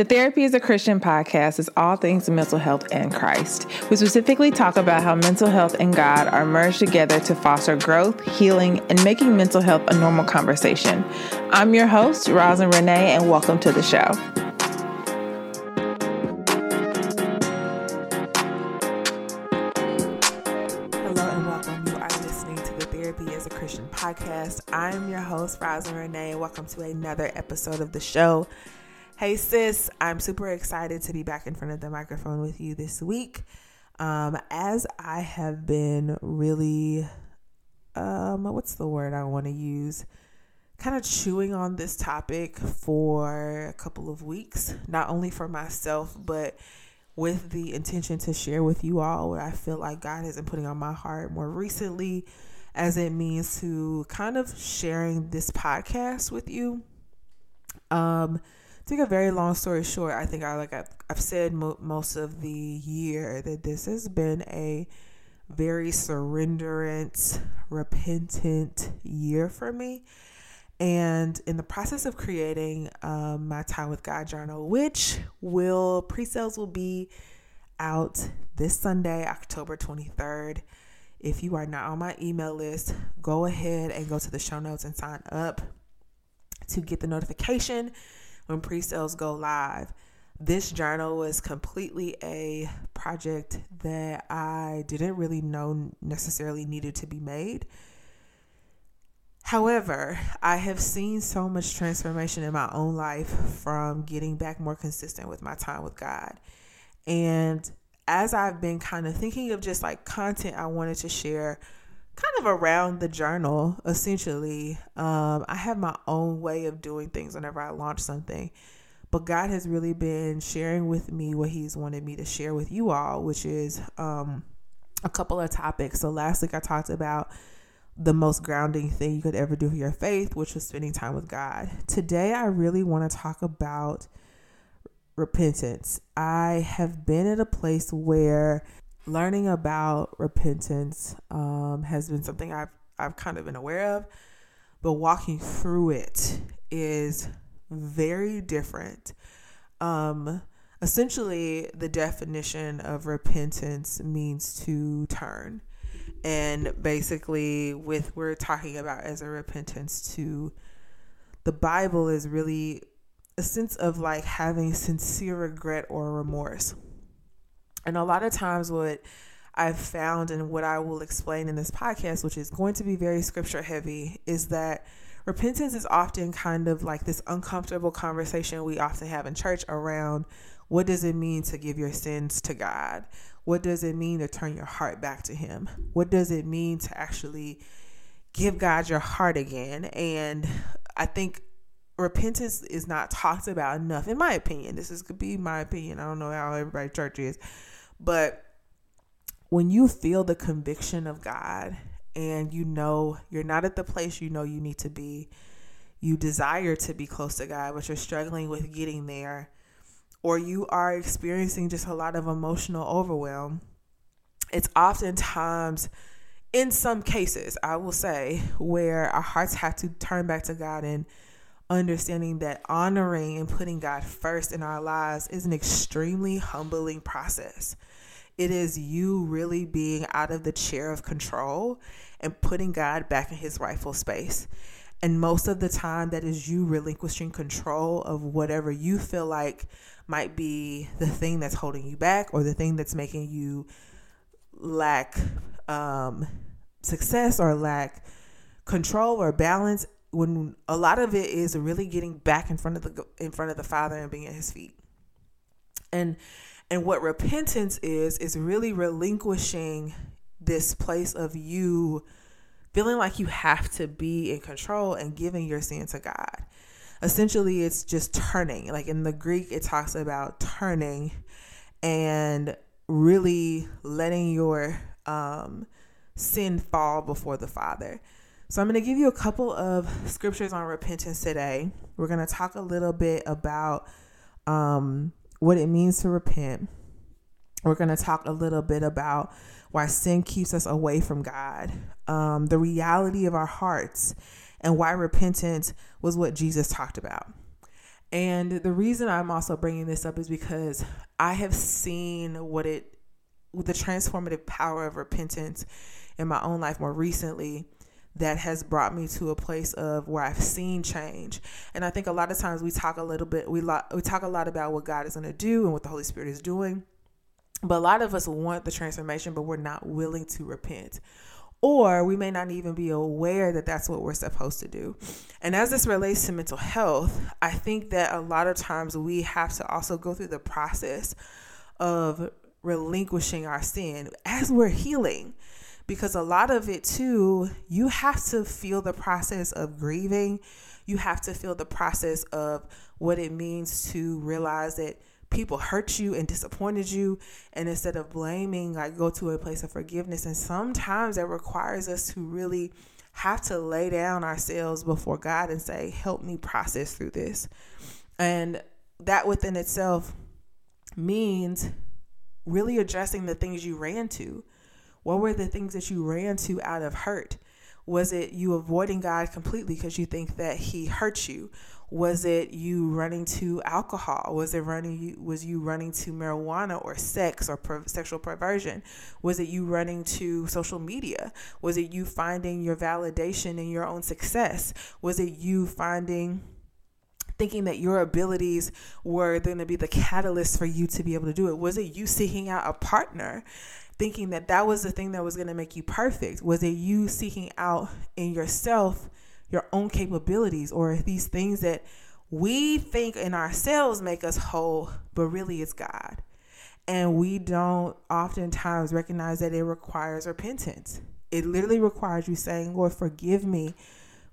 The Therapy is a Christian podcast is all things mental health and Christ. We specifically talk about how mental health and God are merged together to foster growth, healing, and making mental health a normal conversation. I'm your host, Rosin Renee, and welcome to the show. Hello and welcome. You are listening to the Therapy as a Christian podcast. I'm your host, Rosin Renee. Welcome to another episode of the show. Hey, sis, I'm super excited to be back in front of the microphone with you this week. Um, as I have been really, um, what's the word I want to use? Kind of chewing on this topic for a couple of weeks, not only for myself, but with the intention to share with you all what I feel like God has been putting on my heart more recently, as it means to kind of sharing this podcast with you. Um, to make a very long story short, I think I like I've, I've said mo- most of the year that this has been a very surrenderant, repentant year for me. And in the process of creating um, my Time with God journal, which will pre sales will be out this Sunday, October 23rd. If you are not on my email list, go ahead and go to the show notes and sign up to get the notification when pre sales go live. This journal was completely a project that I didn't really know necessarily needed to be made. However, I have seen so much transformation in my own life from getting back more consistent with my time with God. And as I've been kind of thinking of just like content I wanted to share, kind of around the journal, essentially, um, I have my own way of doing things whenever I launch something. But God has really been sharing with me what He's wanted me to share with you all, which is um, a couple of topics. So last week I talked about the most grounding thing you could ever do for your faith, which was spending time with God. Today, I really want to talk about repentance. I have been at a place where learning about repentance um, has been something I've I've kind of been aware of, but walking through it is very different. Um, essentially, the definition of repentance means to turn and basically with we're talking about as a repentance to the bible is really a sense of like having sincere regret or remorse and a lot of times what i've found and what i will explain in this podcast which is going to be very scripture heavy is that repentance is often kind of like this uncomfortable conversation we often have in church around what does it mean to give your sins to god what does it mean to turn your heart back to Him? What does it mean to actually give God your heart again? And I think repentance is not talked about enough, in my opinion. This is could be my opinion. I don't know how everybody church is, but when you feel the conviction of God and you know you're not at the place you know you need to be, you desire to be close to God, but you're struggling with getting there or you are experiencing just a lot of emotional overwhelm, it's oftentimes, in some cases, I will say, where our hearts have to turn back to God and understanding that honoring and putting God first in our lives is an extremely humbling process. It is you really being out of the chair of control and putting God back in his rightful space. And most of the time, that is you relinquishing control of whatever you feel like might be the thing that's holding you back or the thing that's making you lack um, success or lack control or balance when a lot of it is really getting back in front of the in front of the father and being at his feet and And what repentance is, is really relinquishing this place of you feeling like you have to be in control and giving your sin to God. Essentially, it's just turning. Like in the Greek, it talks about turning and really letting your um, sin fall before the Father. So, I'm going to give you a couple of scriptures on repentance today. We're going to talk a little bit about um, what it means to repent. We're going to talk a little bit about why sin keeps us away from God, um, the reality of our hearts, and why repentance was what Jesus talked about. And the reason I'm also bringing this up is because I have seen what it, the transformative power of repentance in my own life more recently that has brought me to a place of where I've seen change. And I think a lot of times we talk a little bit, we, lo- we talk a lot about what God is going to do and what the Holy Spirit is doing. But a lot of us want the transformation, but we're not willing to repent. Or we may not even be aware that that's what we're supposed to do. And as this relates to mental health, I think that a lot of times we have to also go through the process of relinquishing our sin as we're healing. Because a lot of it, too, you have to feel the process of grieving. You have to feel the process of what it means to realize that people hurt you and disappointed you. And instead of blaming like go to a place of forgiveness. And sometimes that requires us to really have to lay down ourselves before God and say help me process through this. And that within itself means really addressing the things you ran to what were the things that you ran to out of hurt was it you avoiding God completely because you think that he hurt you was it you running to alcohol? Was it running? Was you running to marijuana or sex or per, sexual perversion? Was it you running to social media? Was it you finding your validation in your own success? Was it you finding thinking that your abilities were going to be the catalyst for you to be able to do it? Was it you seeking out a partner? Thinking that that was the thing that was going to make you perfect? Was it you seeking out in yourself your own capabilities or these things that we think in ourselves make us whole, but really it's God. And we don't oftentimes recognize that it requires repentance. It literally requires you saying, Lord, forgive me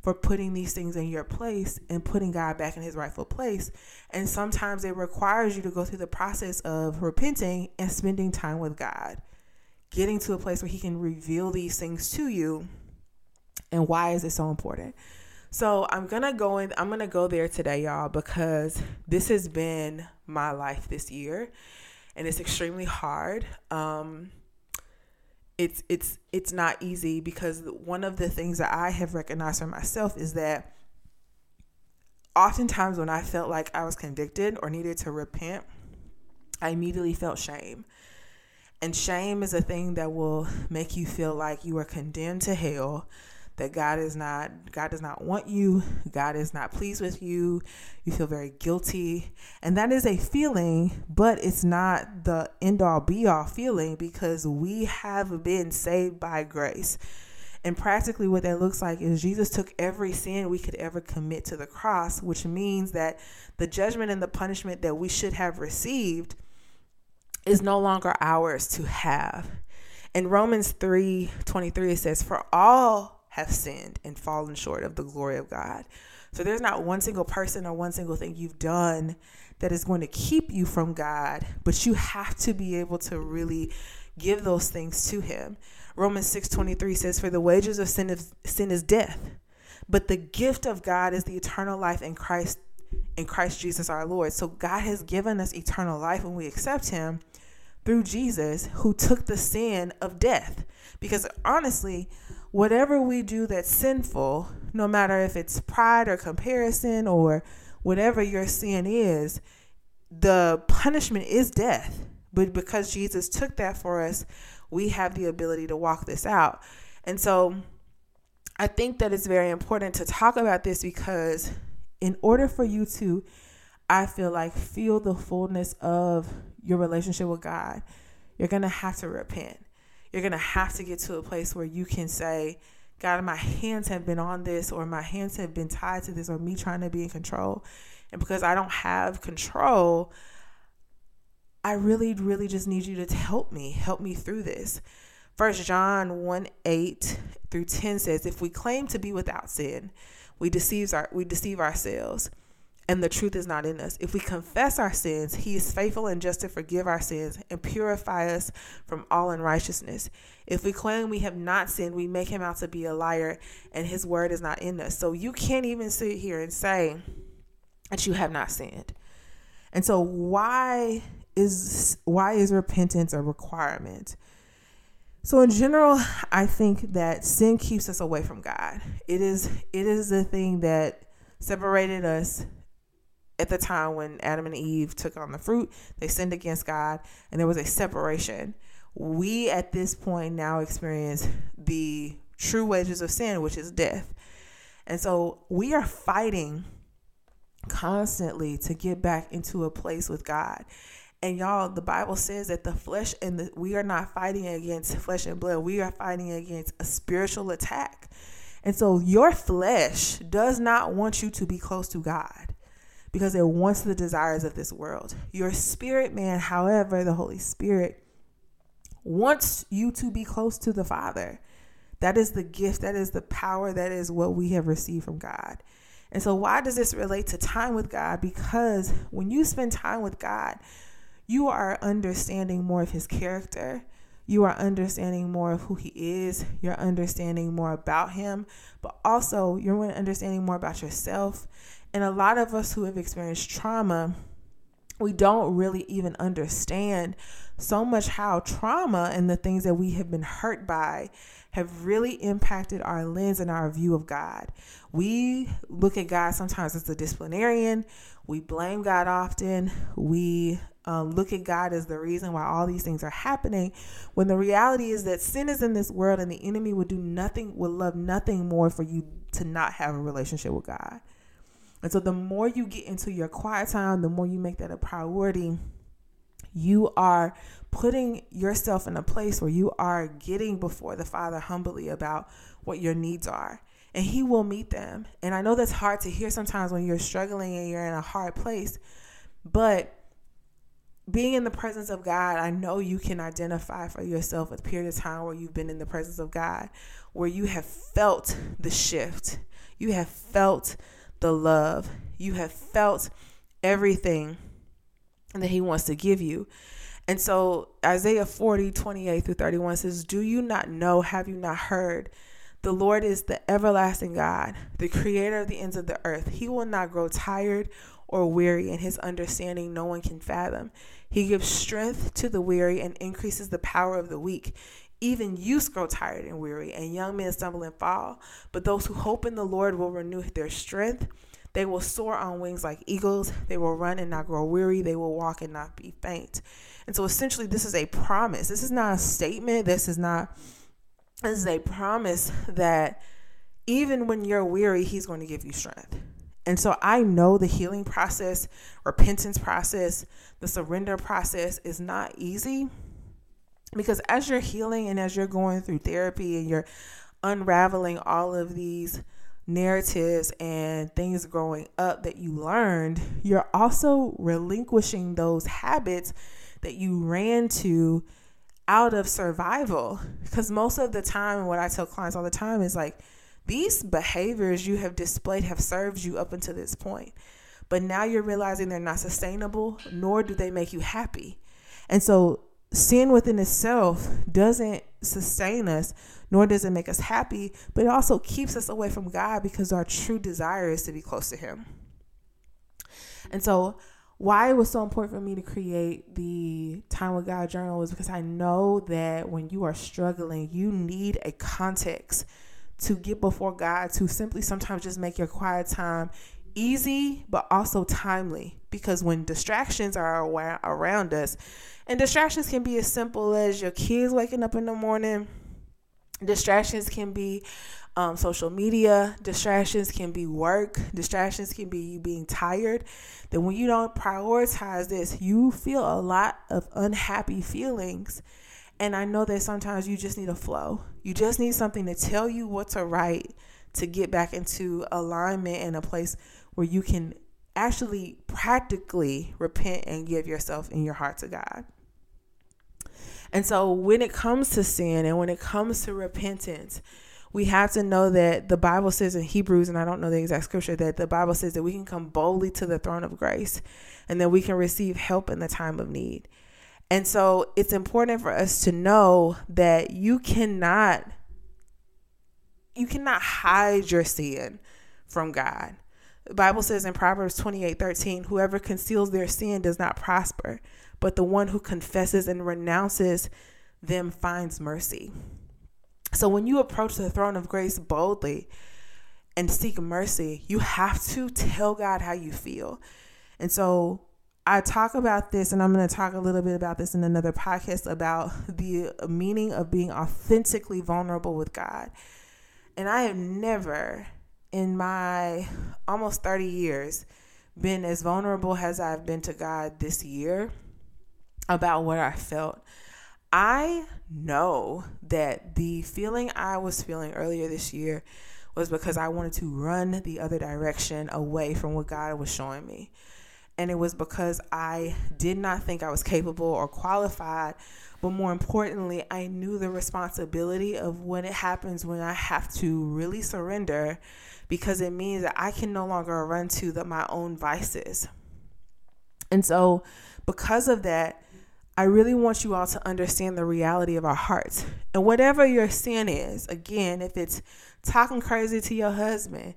for putting these things in your place and putting God back in his rightful place. And sometimes it requires you to go through the process of repenting and spending time with God, getting to a place where he can reveal these things to you and why is it so important? So I'm gonna go in. I'm gonna go there today, y'all, because this has been my life this year, and it's extremely hard. Um, it's it's it's not easy because one of the things that I have recognized for myself is that oftentimes when I felt like I was convicted or needed to repent, I immediately felt shame. And shame is a thing that will make you feel like you are condemned to hell that God is not God does not want you, God is not pleased with you. You feel very guilty. And that is a feeling, but it's not the end all be all feeling because we have been saved by grace. And practically, what that looks like is Jesus took every sin we could ever commit to the cross, which means that the judgment and the punishment that we should have received is no longer ours to have. In Romans 3 23, it says, For all have sinned and fallen short of the glory of God. So there's not one single person or one single thing you've done that is going to keep you from God, but you have to be able to really give those things to him. Romans 6:23 says for the wages of sin is sin is death, but the gift of God is the eternal life in Christ in Christ Jesus our Lord. So God has given us eternal life when we accept him through Jesus who took the sin of death. Because honestly, whatever we do that's sinful, no matter if it's pride or comparison or whatever your sin is, the punishment is death. But because Jesus took that for us, we have the ability to walk this out. And so I think that it's very important to talk about this because in order for you to, I feel like, feel the fullness of your relationship with God, you're going to have to repent you're going to have to get to a place where you can say, God, my hands have been on this, or my hands have been tied to this, or me trying to be in control. And because I don't have control, I really, really just need you to help me, help me through this. First John 1 8 through 10 says, If we claim to be without sin, we deceive, our, we deceive ourselves, and the truth is not in us. If we confess our sins, he is faithful and just to forgive our sins and purify us from all unrighteousness. If we claim we have not sinned, we make him out to be a liar, and his word is not in us. So you can't even sit here and say that you have not sinned. And so why is why is repentance a requirement? So in general, I think that sin keeps us away from God. It is it is the thing that separated us at the time when Adam and Eve took on the fruit. They sinned against God and there was a separation. We at this point now experience the true wages of sin, which is death. And so we are fighting constantly to get back into a place with God. And y'all, the Bible says that the flesh and the we are not fighting against flesh and blood. We are fighting against a spiritual attack. And so your flesh does not want you to be close to God because it wants the desires of this world. Your spirit man, however, the Holy Spirit wants you to be close to the Father. That is the gift, that is the power, that is what we have received from God. And so, why does this relate to time with God? Because when you spend time with God, you are understanding more of his character. You are understanding more of who he is. You're understanding more about him, but also you're understanding more about yourself. And a lot of us who have experienced trauma, we don't really even understand so much how trauma and the things that we have been hurt by have really impacted our lens and our view of God. We look at God sometimes as a disciplinarian. We blame God often. We um, look at God as the reason why all these things are happening, when the reality is that sin is in this world and the enemy would do nothing, would love nothing more for you to not have a relationship with God. And so the more you get into your quiet time, the more you make that a priority, you are putting yourself in a place where you are getting before the Father humbly about what your needs are. And He will meet them. And I know that's hard to hear sometimes when you're struggling and you're in a hard place, but being in the presence of God, I know you can identify for yourself a period of time where you've been in the presence of God, where you have felt the shift, you have felt the love, you have felt everything that He wants to give you. And so Isaiah 40, 28 through 31 says, Do you not know? Have you not heard? The Lord is the everlasting God, the creator of the ends of the earth. He will not grow tired or weary, and his understanding no one can fathom. He gives strength to the weary and increases the power of the weak. Even youths grow tired and weary, and young men stumble and fall. But those who hope in the Lord will renew their strength. They will soar on wings like eagles. They will run and not grow weary. They will walk and not be faint. And so essentially, this is a promise. This is not a statement. This is not, this is a promise that even when you're weary, He's going to give you strength. And so I know the healing process, repentance process, the surrender process is not easy because as you're healing and as you're going through therapy and you're unraveling all of these narratives and things growing up that you learned, you're also relinquishing those habits that you ran to out of survival. Because most of the time, what I tell clients all the time is like, these behaviors you have displayed have served you up until this point. But now you're realizing they're not sustainable, nor do they make you happy. And so sin within itself doesn't sustain us, nor does it make us happy, but it also keeps us away from God because our true desire is to be close to Him. And so, why it was so important for me to create the Time with God journal was because I know that when you are struggling, you need a context to get before God to simply sometimes just make your quiet time easy but also timely because when distractions are around us and distractions can be as simple as your kids waking up in the morning. Distractions can be um, social media. Distractions can be work. Distractions can be you being tired. Then when you don't prioritize this you feel a lot of unhappy feelings. And I know that sometimes you just need a flow. You just need something to tell you what to write to get back into alignment and a place where you can actually practically repent and give yourself and your heart to God. And so when it comes to sin and when it comes to repentance, we have to know that the Bible says in Hebrews, and I don't know the exact scripture, that the Bible says that we can come boldly to the throne of grace and that we can receive help in the time of need. And so it's important for us to know that you cannot you cannot hide your sin from God. The Bible says in Proverbs 28 13, whoever conceals their sin does not prosper, but the one who confesses and renounces them finds mercy. So when you approach the throne of grace boldly and seek mercy, you have to tell God how you feel. And so I talk about this, and I'm going to talk a little bit about this in another podcast about the meaning of being authentically vulnerable with God. And I have never, in my almost 30 years, been as vulnerable as I've been to God this year about what I felt. I know that the feeling I was feeling earlier this year was because I wanted to run the other direction away from what God was showing me. And it was because I did not think I was capable or qualified. But more importantly, I knew the responsibility of when it happens when I have to really surrender because it means that I can no longer run to the, my own vices. And so, because of that, I really want you all to understand the reality of our hearts. And whatever your sin is, again, if it's talking crazy to your husband,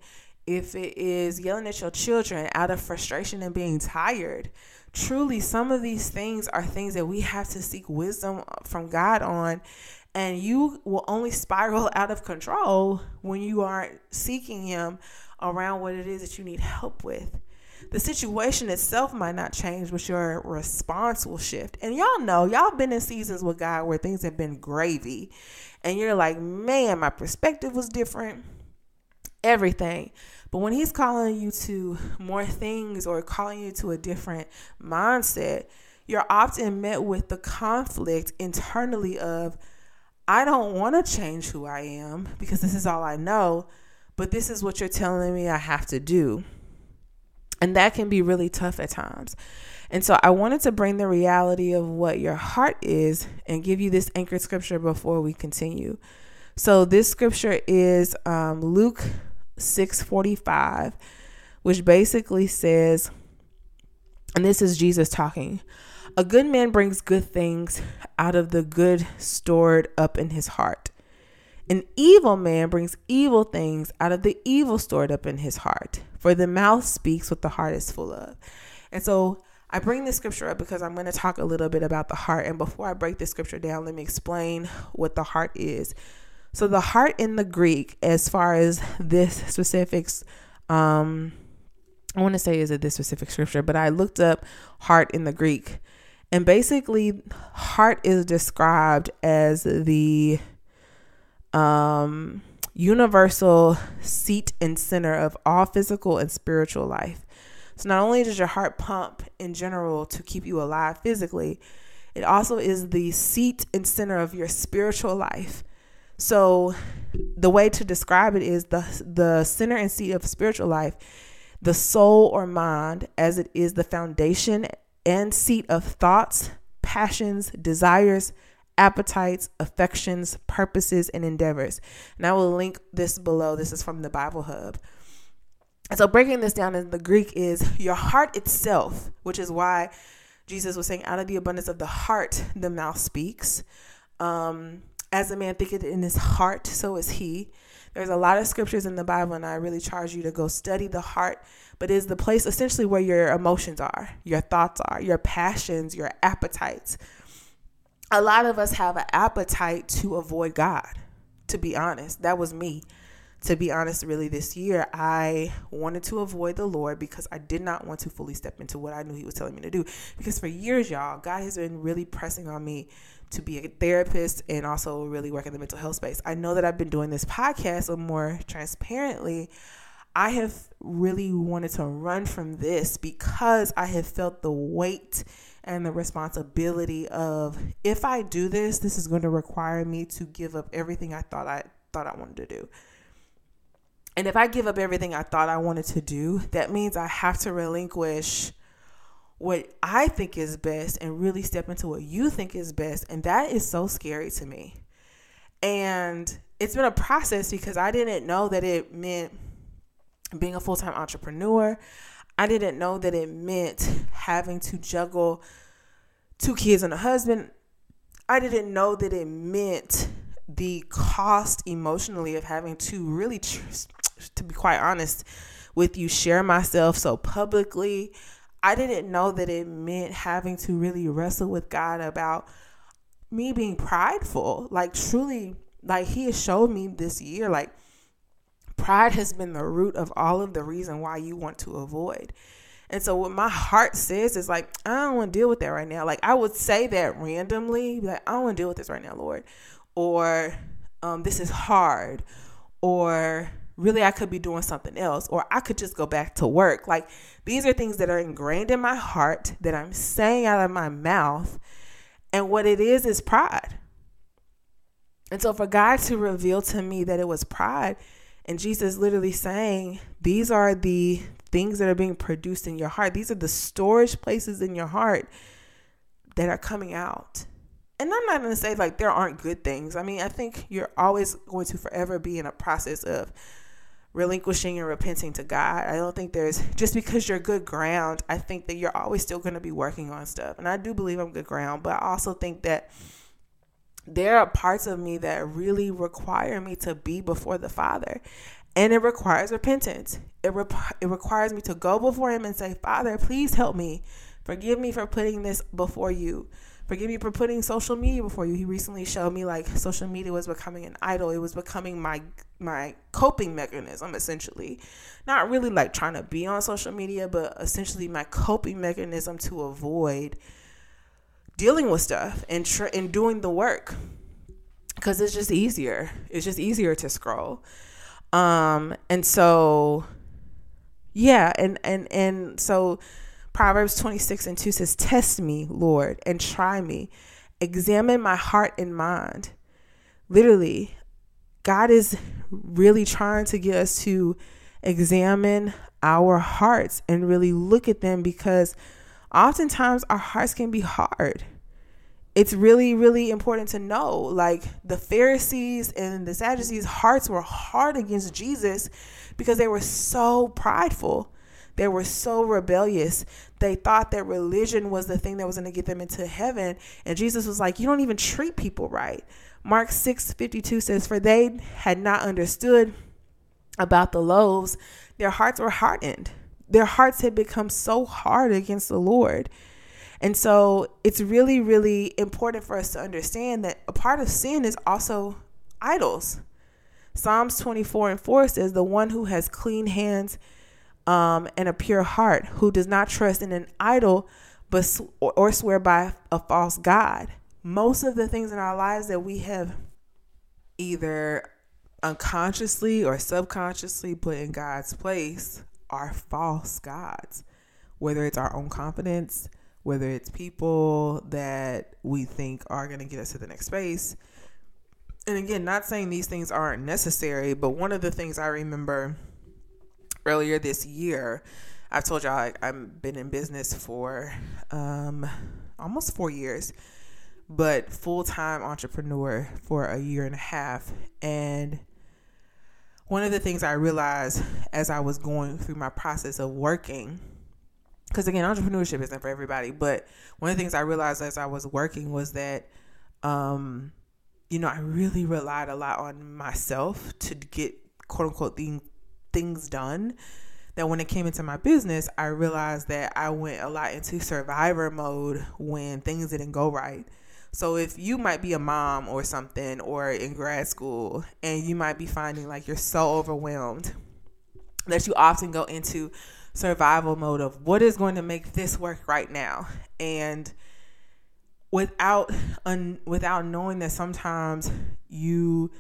if it is yelling at your children out of frustration and being tired, truly some of these things are things that we have to seek wisdom from God on. And you will only spiral out of control when you aren't seeking Him around what it is that you need help with. The situation itself might not change, but your response will shift. And y'all know, y'all been in seasons with God where things have been gravy. And you're like, man, my perspective was different everything. But when he's calling you to more things or calling you to a different mindset, you're often met with the conflict internally of, I don't want to change who I am because this is all I know, but this is what you're telling me I have to do. And that can be really tough at times. And so I wanted to bring the reality of what your heart is and give you this anchored scripture before we continue. So this scripture is um, Luke 645, which basically says, and this is Jesus talking. A good man brings good things out of the good stored up in his heart. An evil man brings evil things out of the evil stored up in his heart. For the mouth speaks what the heart is full of. And so I bring this scripture up because I'm going to talk a little bit about the heart. And before I break this scripture down, let me explain what the heart is. So the heart in the Greek, as far as this specifics, um, I want to say is it this specific scripture, but I looked up heart in the Greek, and basically, heart is described as the um, universal seat and center of all physical and spiritual life. So not only does your heart pump in general to keep you alive physically, it also is the seat and center of your spiritual life. So the way to describe it is the the center and seat of spiritual life, the soul or mind as it is the foundation and seat of thoughts, passions, desires, appetites, affections, purposes, and endeavors. And I will link this below. This is from the Bible Hub. So breaking this down in the Greek is your heart itself, which is why Jesus was saying, out of the abundance of the heart, the mouth speaks. Um, as a man thinketh in his heart, so is he. There's a lot of scriptures in the Bible, and I really charge you to go study the heart, but is the place essentially where your emotions are, your thoughts are, your passions, your appetites. A lot of us have an appetite to avoid God, to be honest. That was me. To be honest, really, this year, I wanted to avoid the Lord because I did not want to fully step into what I knew He was telling me to do. Because for years, y'all, God has been really pressing on me to be a therapist and also really work in the mental health space. I know that I've been doing this podcast so more transparently. I have really wanted to run from this because I have felt the weight and the responsibility of if I do this, this is going to require me to give up everything I thought I thought I wanted to do. And if I give up everything I thought I wanted to do, that means I have to relinquish what I think is best and really step into what you think is best. And that is so scary to me. And it's been a process because I didn't know that it meant being a full time entrepreneur. I didn't know that it meant having to juggle two kids and a husband. I didn't know that it meant the cost emotionally of having to really, to be quite honest with you, share myself so publicly. I didn't know that it meant having to really wrestle with God about me being prideful. Like, truly, like, He has showed me this year, like, pride has been the root of all of the reason why you want to avoid. And so what my heart says is like, I don't want to deal with that right now. Like I would say that randomly, like, I don't want to deal with this right now, Lord. Or um, this is hard. Or really I could be doing something else. Or I could just go back to work. Like these are things that are ingrained in my heart that I'm saying out of my mouth. And what it is is pride. And so for God to reveal to me that it was pride, and Jesus literally saying, These are the things that are being produced in your heart. These are the storage places in your heart that are coming out. And I'm not going to say like there aren't good things. I mean, I think you're always going to forever be in a process of relinquishing and repenting to God. I don't think there's just because you're good ground, I think that you're always still going to be working on stuff. And I do believe I'm good ground, but I also think that there are parts of me that really require me to be before the Father and it requires repentance. It, rep- it requires me to go before Him and say, Father, please help me. Forgive me for putting this before you. Forgive me for putting social media before you. He recently showed me like social media was becoming an idol. It was becoming my my coping mechanism essentially. Not really like trying to be on social media, but essentially my coping mechanism to avoid dealing with stuff and tr- and doing the work because it's just easier. It's just easier to scroll. Um, and so, yeah, and and and so Proverbs 26 and 2 says, Test me, Lord, and try me. Examine my heart and mind. Literally, God is really trying to get us to examine our hearts and really look at them because oftentimes our hearts can be hard. It's really really important to know like the pharisees and the sadducees hearts were hard against jesus because they were so prideful. They were so rebellious. They thought that religion was the thing that was going to get them into heaven. And jesus was like you don't even treat people right. Mark 6 52 says for they had not understood about the loaves. Their hearts were hardened their hearts had become so hard against the lord and so it's really, really important for us to understand that a part of sin is also idols. Psalms 24 and 4 says, The one who has clean hands um, and a pure heart, who does not trust in an idol but or swear by a false God. Most of the things in our lives that we have either unconsciously or subconsciously put in God's place are false gods, whether it's our own confidence, whether it's people that we think are going to get us to the next space. And again, not saying these things aren't necessary, but one of the things I remember earlier this year, I've told y'all I've been in business for um, almost four years, but full time entrepreneur for a year and a half. And one of the things I realized as I was going through my process of working because again, entrepreneurship isn't for everybody. But one of the things I realized as I was working was that, um, you know, I really relied a lot on myself to get quote unquote the, things done. That when it came into my business, I realized that I went a lot into survivor mode when things didn't go right. So if you might be a mom or something or in grad school and you might be finding like you're so overwhelmed that you often go into survival mode of what is going to make this work right now? And without un, without knowing that sometimes you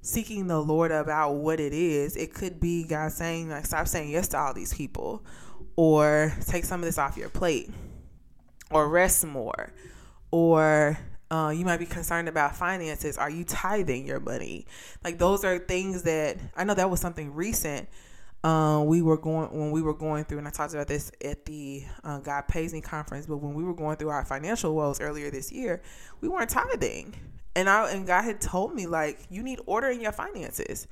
seeking the lord about what it is it could be god saying like stop saying yes to all these people or take some of this off your plate or rest more or Uh, you might be concerned about finances. Are you tithing your money? Like those are things that I know that was something recent. Uh, we were going when we were going through, and I talked about this at the uh, God Pays Me conference. But when we were going through our financial woes earlier this year, we weren't tithing, and I and God had told me like you need order in your finances.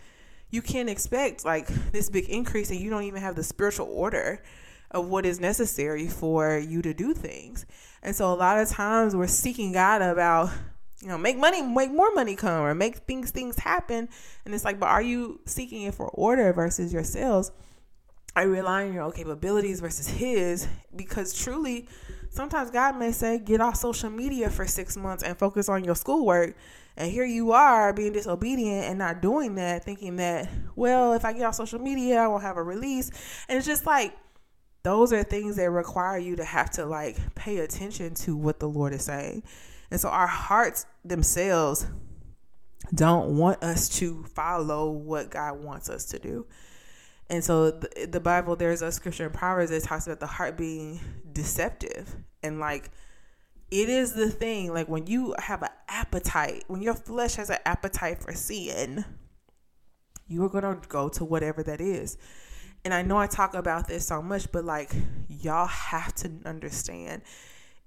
You can't expect like this big increase, and you don't even have the spiritual order of what is necessary for you to do things. And so a lot of times we're seeking God about you know, make money, make more money come or make things things happen. And it's like, but are you seeking it for order versus yourselves? Are you relying on your own capabilities versus his? Because truly, sometimes God may say, get off social media for six months and focus on your schoolwork. And here you are being disobedient and not doing that, thinking that, well, if I get off social media, I will have a release. And it's just like, those are things that require you to have to like pay attention to what the Lord is saying. And so our hearts themselves don't want us to follow what God wants us to do. And so the, the Bible, there's a scripture in Proverbs that talks about the heart being deceptive. And like, it is the thing, like when you have an appetite, when your flesh has an appetite for sin, you are going to go to whatever that is. And I know I talk about this so much, but like, y'all have to understand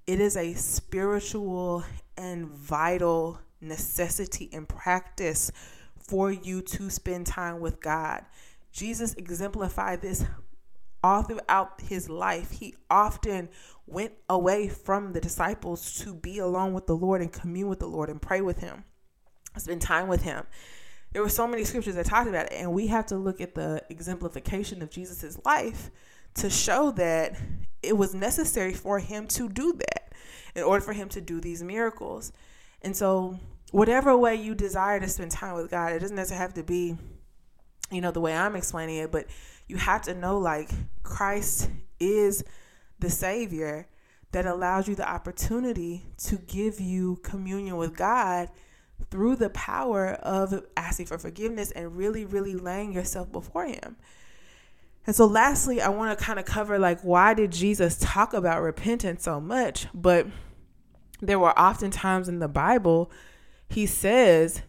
it is a spiritual and vital necessity and practice for you to spend time with God. Jesus exemplified this all throughout his life. He often went away from the disciples to be alone with the Lord and commune with the Lord and pray with him, spend time with him. There were so many scriptures that talked about it, and we have to look at the exemplification of Jesus's life to show that it was necessary for him to do that in order for him to do these miracles. And so, whatever way you desire to spend time with God, it doesn't necessarily have to be, you know, the way I'm explaining it, but you have to know like Christ is the Savior that allows you the opportunity to give you communion with God through the power of asking for forgiveness and really, really laying yourself before Him. And so lastly, I want to kind of cover like why did Jesus talk about repentance so much? But there were often times in the Bible he says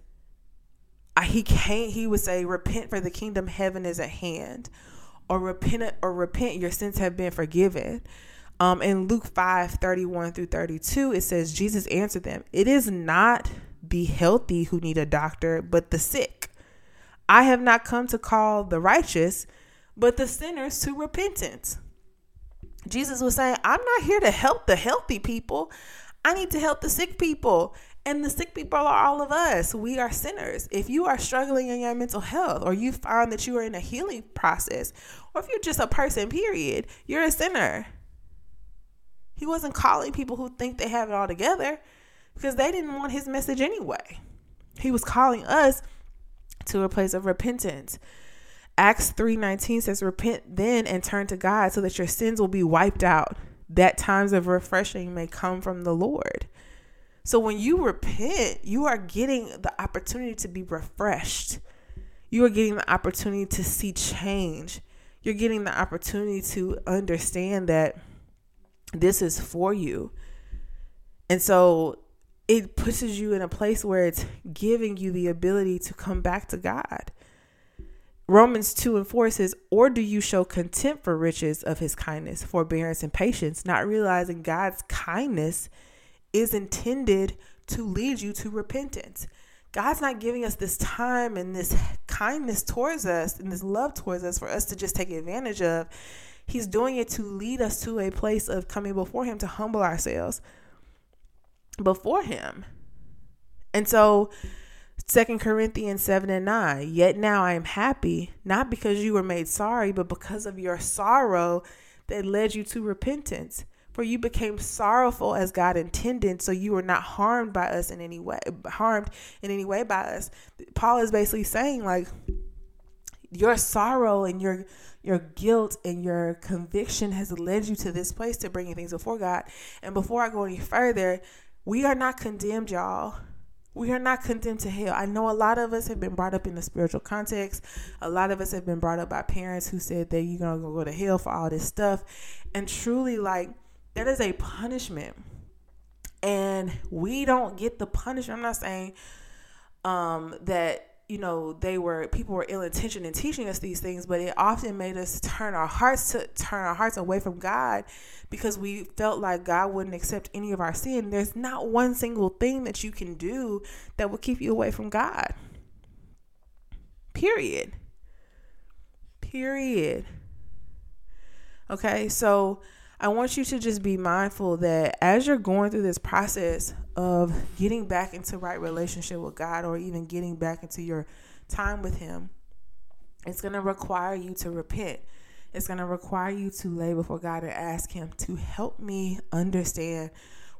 he can't he would say repent for the kingdom heaven is at hand or repent or repent your sins have been forgiven. Um, in Luke 5 31 through 32, it says, Jesus answered them, It is not the healthy who need a doctor, but the sick. I have not come to call the righteous, but the sinners to repentance. Jesus was saying, I'm not here to help the healthy people. I need to help the sick people. And the sick people are all of us. We are sinners. If you are struggling in your mental health, or you find that you are in a healing process, or if you're just a person, period, you're a sinner. He wasn't calling people who think they have it all together because they didn't want his message anyway. He was calling us to a place of repentance. Acts 3:19 says repent then and turn to God so that your sins will be wiped out that times of refreshing may come from the Lord. So when you repent, you are getting the opportunity to be refreshed. You are getting the opportunity to see change. You're getting the opportunity to understand that this is for you. And so it pushes you in a place where it's giving you the ability to come back to God. Romans 2 and 4 says, Or do you show contempt for riches of his kindness, forbearance, and patience, not realizing God's kindness is intended to lead you to repentance? God's not giving us this time and this kindness towards us and this love towards us for us to just take advantage of. He's doing it to lead us to a place of coming before Him to humble ourselves before Him. And so, Second Corinthians 7 and 9. Yet now I am happy, not because you were made sorry, but because of your sorrow that led you to repentance. For you became sorrowful as God intended, so you were not harmed by us in any way, harmed in any way by us. Paul is basically saying, like, your sorrow and your your guilt and your conviction has led you to this place to bringing things before God. And before I go any further, we are not condemned, y'all. We are not condemned to hell. I know a lot of us have been brought up in the spiritual context. A lot of us have been brought up by parents who said that you're going to go to hell for all this stuff. And truly, like, that is a punishment. And we don't get the punishment. I'm not saying um, that you know they were people were ill intentioned in teaching us these things but it often made us turn our hearts to turn our hearts away from god because we felt like god wouldn't accept any of our sin. There's not one single thing that you can do that will keep you away from god. Period. Period. Okay so I want you to just be mindful that as you're going through this process of getting back into right relationship with God or even getting back into your time with Him, it's going to require you to repent. It's going to require you to lay before God and ask Him to help me understand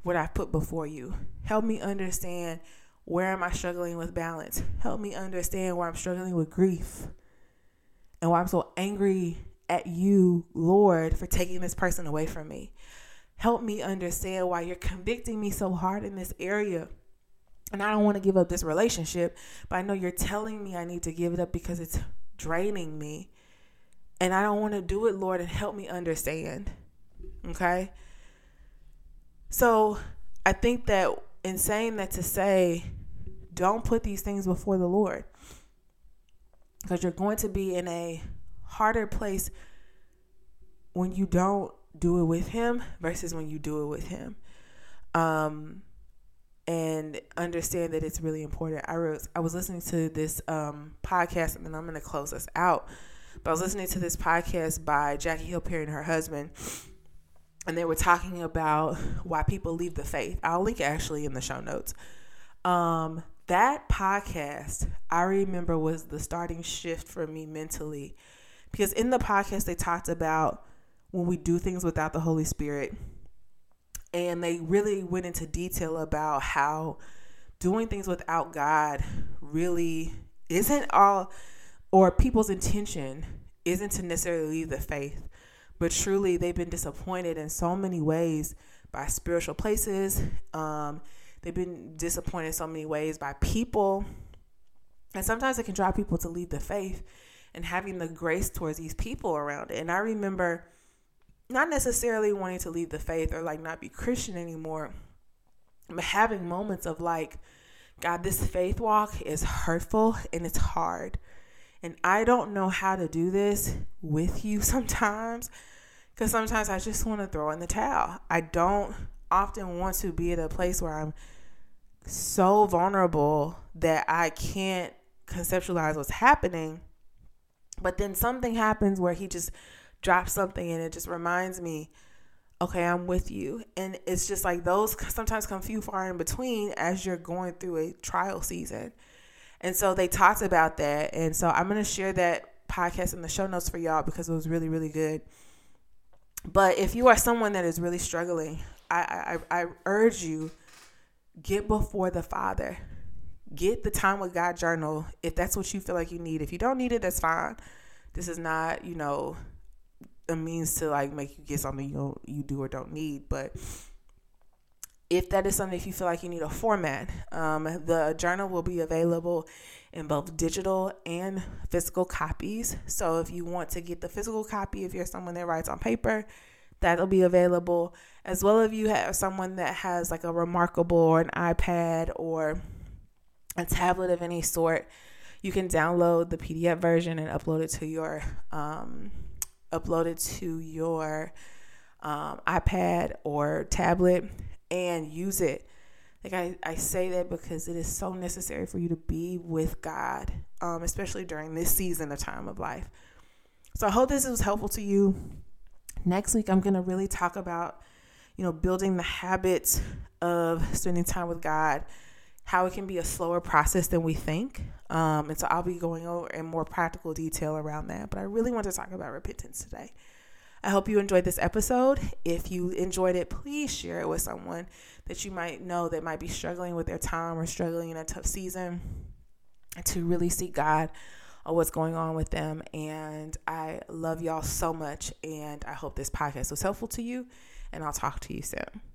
what I've put before you. Help me understand where am I struggling with balance. Help me understand where I'm struggling with grief and why I'm so angry at you, Lord, for taking this person away from me. Help me understand why you're convicting me so hard in this area. And I don't want to give up this relationship, but I know you're telling me I need to give it up because it's draining me. And I don't want to do it, Lord, and help me understand. Okay? So I think that in saying that to say, don't put these things before the Lord because you're going to be in a harder place when you don't do it with him versus when you do it with him. Um, and understand that it's really important. I was I was listening to this um, podcast, and then I'm going to close us out. But I was listening to this podcast by Jackie Hill Perry and her husband, and they were talking about why people leave the faith. I'll link actually in the show notes. Um, that podcast I remember was the starting shift for me mentally because in the podcast, they talked about when we do things without the Holy Spirit. And they really went into detail about how doing things without God really isn't all, or people's intention isn't to necessarily leave the faith, but truly they've been disappointed in so many ways by spiritual places. Um, they've been disappointed in so many ways by people. And sometimes it can drive people to leave the faith and having the grace towards these people around it. And I remember not necessarily wanting to leave the faith or like not be Christian anymore, but having moments of like, God, this faith walk is hurtful and it's hard. And I don't know how to do this with you sometimes because sometimes I just want to throw in the towel. I don't often want to be at a place where I'm so vulnerable that I can't conceptualize what's happening but then something happens where he just drops something and it just reminds me, okay, I'm with you. And it's just like those sometimes come few far in between as you're going through a trial season. And so they talked about that. And so I'm going to share that podcast in the show notes for y'all because it was really, really good. But if you are someone that is really struggling, I, I, I urge you get before the Father get the time with God journal if that's what you feel like you need. If you don't need it, that's fine. This is not, you know, a means to like make you get something you don't, you do or don't need, but if that is something if you feel like you need a format, um, the journal will be available in both digital and physical copies. So if you want to get the physical copy, if you're someone that writes on paper, that'll be available. As well if you have someone that has like a remarkable or an iPad or a tablet of any sort, you can download the PDF version and upload it to your um, upload it to your um, iPad or tablet and use it. Like I, I say that because it is so necessary for you to be with God, um, especially during this season of time of life. So I hope this was helpful to you. Next week, I'm going to really talk about, you know, building the habits of spending time with God how it can be a slower process than we think. Um, and so I'll be going over in more practical detail around that. But I really want to talk about repentance today. I hope you enjoyed this episode. If you enjoyed it, please share it with someone that you might know that might be struggling with their time or struggling in a tough season to really seek God on what's going on with them. And I love y'all so much. And I hope this podcast was helpful to you. And I'll talk to you soon.